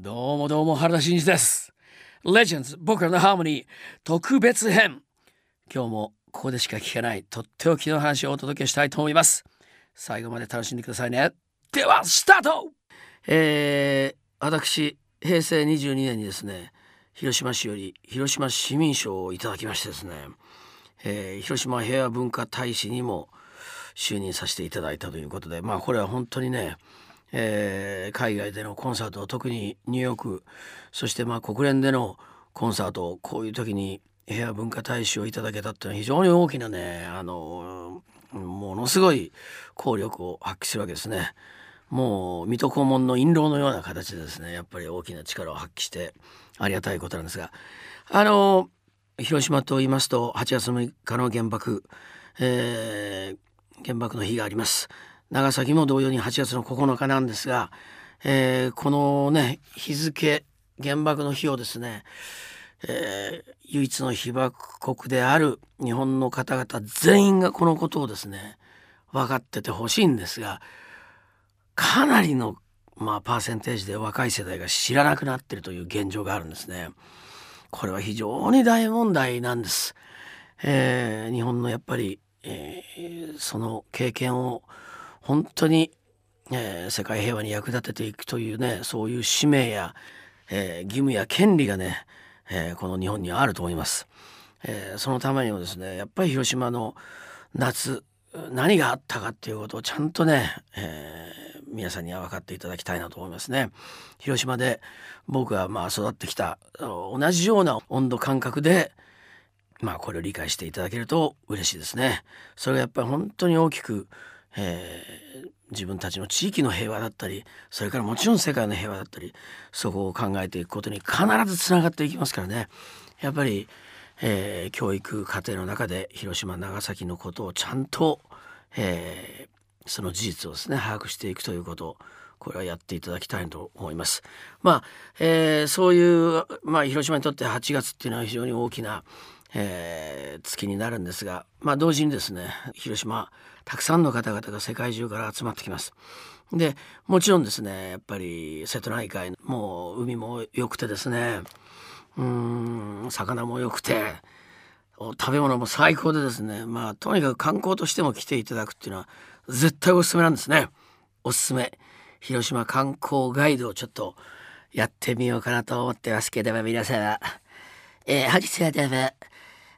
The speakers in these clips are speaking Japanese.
どうもどうも原田真二です。レジェンズ僕らのハーモニー特別編。今日もここでしか聞けないとっておきの話をお届けしたいと思います。最後まで楽しんでくださいね。ではスタート。えー、私平成22年にですね広島市より広島市民賞をいただきましてですね、えー、広島平和文化大使にも就任させていただいたということでまあこれは本当にねえー、海外でのコンサート特にニューヨークそしてまあ国連でのコンサートこういう時に平和文化大使をいただけたっていうのは非常に大きなねあのものすごい効力を発揮するわけですね。もう水戸黄門の印籠のような形でですねやっぱり大きな力を発揮してありがたいことなんですがあの広島と言いますと8月6日の原爆、えー、原爆の日があります。長崎も同様に8月の9日なんですが、えー、このね日付原爆の日をですね、えー、唯一の被爆国である日本の方々全員がこのことをですね分かっててほしいんですがかなりの、まあ、パーセンテージで若い世代が知らなくなってるという現状があるんですね。これは非常に大問題なんです。えー、日本のやっぱり、えー、その経験を本当に、えー、世界平和に役立てていくというねそういう使命や、えー、義務や権利がね、えー、この日本にはあると思います、えそのためにもですねやっぱり広島の夏何があったかっていうことをちゃんとね、え皆さんには分かっていただきたいなと思いますね。広島で僕がまあ育ってきた同じような温度感覚でまあこれを理解していただけると嬉しいですね。それがやっぱり本当に大きくえー、自分たちの地域の平和だったりそれからもちろん世界の平和だったりそこを考えていくことに必ずつながっていきますからねやっぱり、えー、教育課程の中で広島長崎のことをちゃんと、えー、その事実をですね把握していくということこれはやっていただきたいと思います。まあ、えー、そういう、まあ、広島にとって8月っていうのは非常に大きな、えー、月になるんですが、まあ、同時にですね広島たくさんの方々が世界中から集まってきます。でもちろんですねやっぱり瀬戸内海もう海も良くてですねうん魚も良くて食べ物も最高でですねまあとにかく観光としても来ていただくっていうのは絶対おすすめなんですね。おすすめ広島観光ガイドをちょっとやってみようかなと思ってますけども皆様、えー、本日はどうも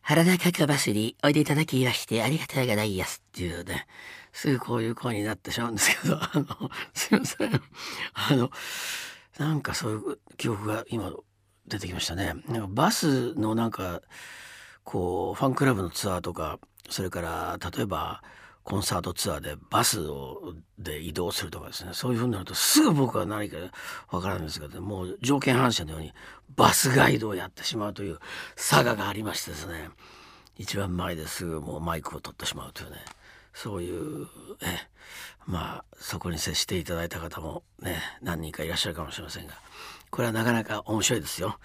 原田かバスにおいでいただきましてありがたいがないやすっていうね、すぐこういう声になってしまうんですけど、あの、すいません。あの、なんかそういう記憶が今出てきましたね。なんかバスのなんか、こう、ファンクラブのツアーとか、それから例えば、コンサートツアーでバスをで移動するとかですね。そういうふうになるとすぐ僕は何かわからないんですけどもう条件反射のようにバスガイドをやってしまうという佐賀がありましてですね。一番前ですぐもうマイクを取ってしまうというね。そういうえまあそこに接していただいた方もね何人かいらっしゃるかもしれませんが。これはなかなか面白いですよ。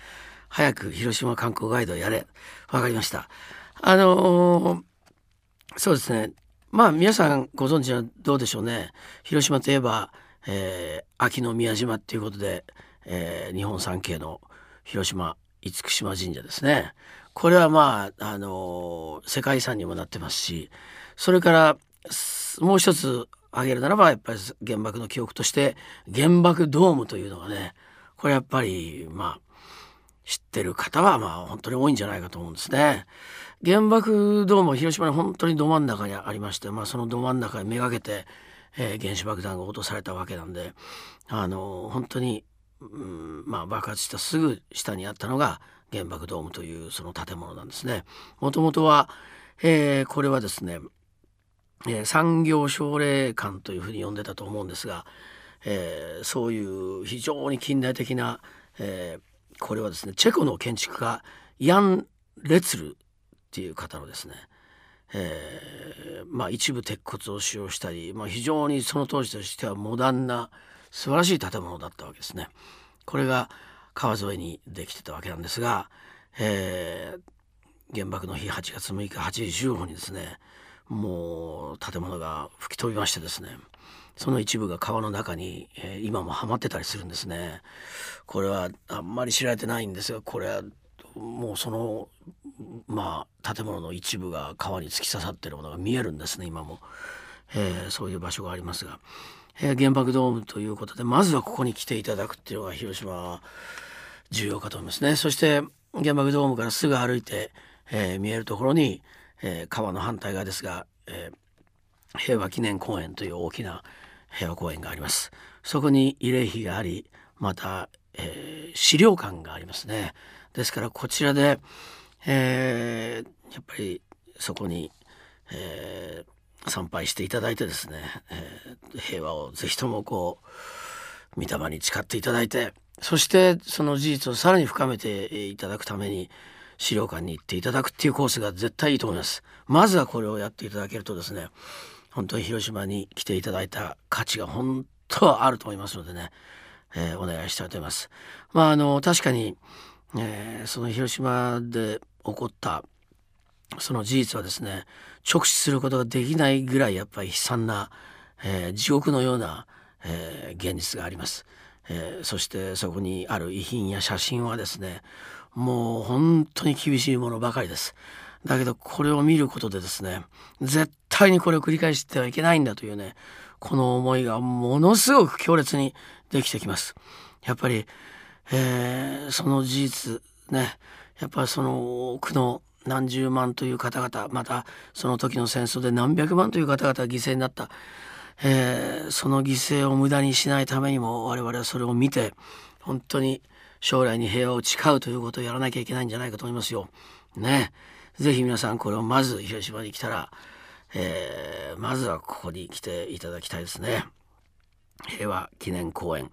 早く広島観光ガイドやれ。わかりました。あのー、そうですね。まあ皆さんご存知はどうでしょうね広島といえば、えー、秋の宮島っていうことで、えー、日本三景の広島厳島神社ですねこれはまあ、あのー、世界遺産にもなってますしそれからもう一つ挙げるならばやっぱり原爆の記憶として原爆ドームというのがねこれやっぱりまあ知ってる方はまあ本当に多いんじゃないかと思うんですね。原爆ドームは広島に本当にど真ん中にありまして、まあ、そのど真ん中にめがけて、えー、原子爆弾が落とされたわけなんであの本当に、うんまあ、爆発したすぐ下にあったのが原爆ドームというその建物なんですね。もともとは、えー、これはですね、えー、産業奨励館というふうに呼んでたと思うんですが、えー、そういう非常に近代的な、えー、これはですねチェコの建築家ヤン・レツルっていう方のですね、えー、まあ、一部鉄骨を使用したり、まあ、非常にその当時としてはモダンな素晴らしい建物だったわけですね。これが川沿いにできてたわけなんですが、えー、原爆の日8月6日8時15分にですねもう建物が吹き飛びましてですねその一部が川の中に、えー、今もはまってたりするんですね。これはあんまり知られてないんですがこれはもうそのまあ建物の一部が川に突き刺さってるものが見えるんですね今も、えー、そういう場所がありますが、えー、原爆ドームということでまずはここに来ていただくっていうのが広島は重要かと思いますね。そして原爆ドームからすぐ歩いて、えー、見えるところに、えー、川の反対側ですが、えー、平和記念公園という大きな平和公園があります。そこに慰霊碑がありまた、えー、資料館がありますね。ですからこちらで、えー、やっぱりそこに、えー、参拝していただいてですね、えー、平和をぜひともこう御霊に誓っていただいてそしてその事実をさらに深めていただくために資料館に行っていただくっていうコースが絶対いいと思います。まずはこれをやっていただけるとですね本当に広島に来ていただいた価値が本当はあると思いますのでね、えー、お願いしたいと思います。まああの確かに、えー、その広島で起こったその事実はですね直視することができないぐらいやっぱり悲惨な、えー、地獄のような、えー、現実があります。えー、そしてそこにある遺品や写真はですねもう本当に厳しいものばかりです。だけどこれを見ることでですね絶対にこれを繰り返してはいけないんだというねこの思いがものすごく強烈にできてきます。やっぱり、えー、その事実ねやっぱりその多くの何十万という方々またその時の戦争で何百万という方々が犠牲になったえー、その犠牲を無駄にしないためにも我々はそれを見て本当に将来に平和を誓うということをやらなきゃいけないんじゃないかと思いますよ。ね。ぜひ皆さんこれをまず広島に来たら、えー、まずはここに来ていただきたいですね。平和記念公園、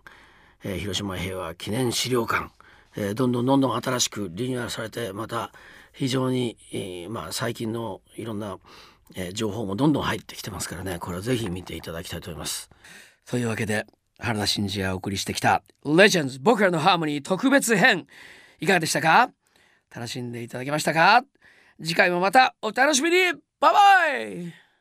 えー、広島平和記念資料館、えー、どんどんどんどん新しくリニューアルされてまた非常に、えー、まあ、最近のいろんなえー、情報もどんどん入ってきてますからね。これはぜひ見ていただきたいと思います。というわけで原田真二がお送りしてきた「Legends 僕らのハーモニー特別編」いかがでしたか？楽しんでいただけましたか？次回もまたお楽しみに！バイバイ！